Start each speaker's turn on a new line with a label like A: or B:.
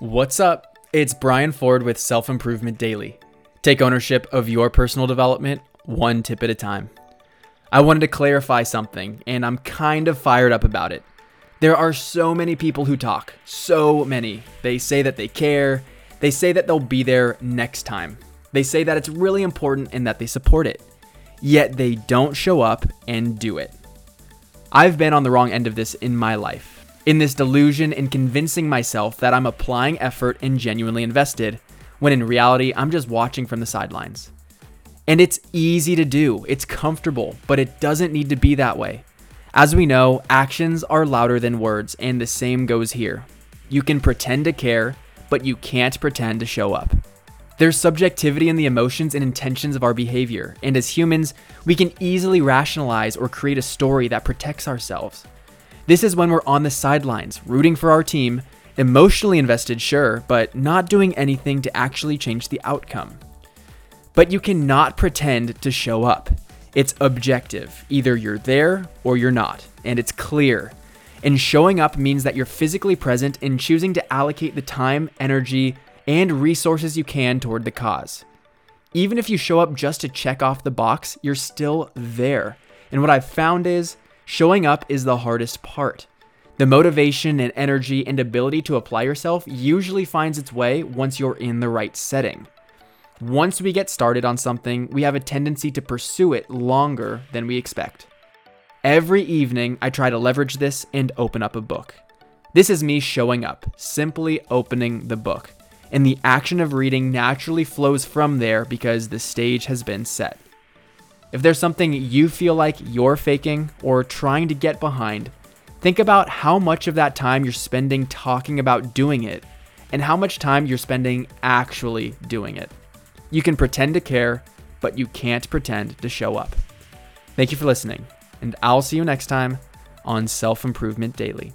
A: What's up? It's Brian Ford with Self Improvement Daily. Take ownership of your personal development one tip at a time. I wanted to clarify something, and I'm kind of fired up about it. There are so many people who talk, so many. They say that they care, they say that they'll be there next time. They say that it's really important and that they support it. Yet they don't show up and do it. I've been on the wrong end of this in my life in this delusion and convincing myself that I'm applying effort and genuinely invested, when in reality, I'm just watching from the sidelines. And it's easy to do, it's comfortable, but it doesn't need to be that way. As we know, actions are louder than words, and the same goes here. You can pretend to care, but you can't pretend to show up. There's subjectivity in the emotions and intentions of our behavior, and as humans, we can easily rationalize or create a story that protects ourselves. This is when we're on the sidelines, rooting for our team, emotionally invested, sure, but not doing anything to actually change the outcome. But you cannot pretend to show up. It's objective. Either you're there or you're not, and it's clear. And showing up means that you're physically present and choosing to allocate the time, energy, and resources you can toward the cause. Even if you show up just to check off the box, you're still there. And what I've found is Showing up is the hardest part. The motivation and energy and ability to apply yourself usually finds its way once you're in the right setting. Once we get started on something, we have a tendency to pursue it longer than we expect. Every evening, I try to leverage this and open up a book. This is me showing up, simply opening the book. And the action of reading naturally flows from there because the stage has been set. If there's something you feel like you're faking or trying to get behind, think about how much of that time you're spending talking about doing it and how much time you're spending actually doing it. You can pretend to care, but you can't pretend to show up. Thank you for listening, and I'll see you next time on Self Improvement Daily.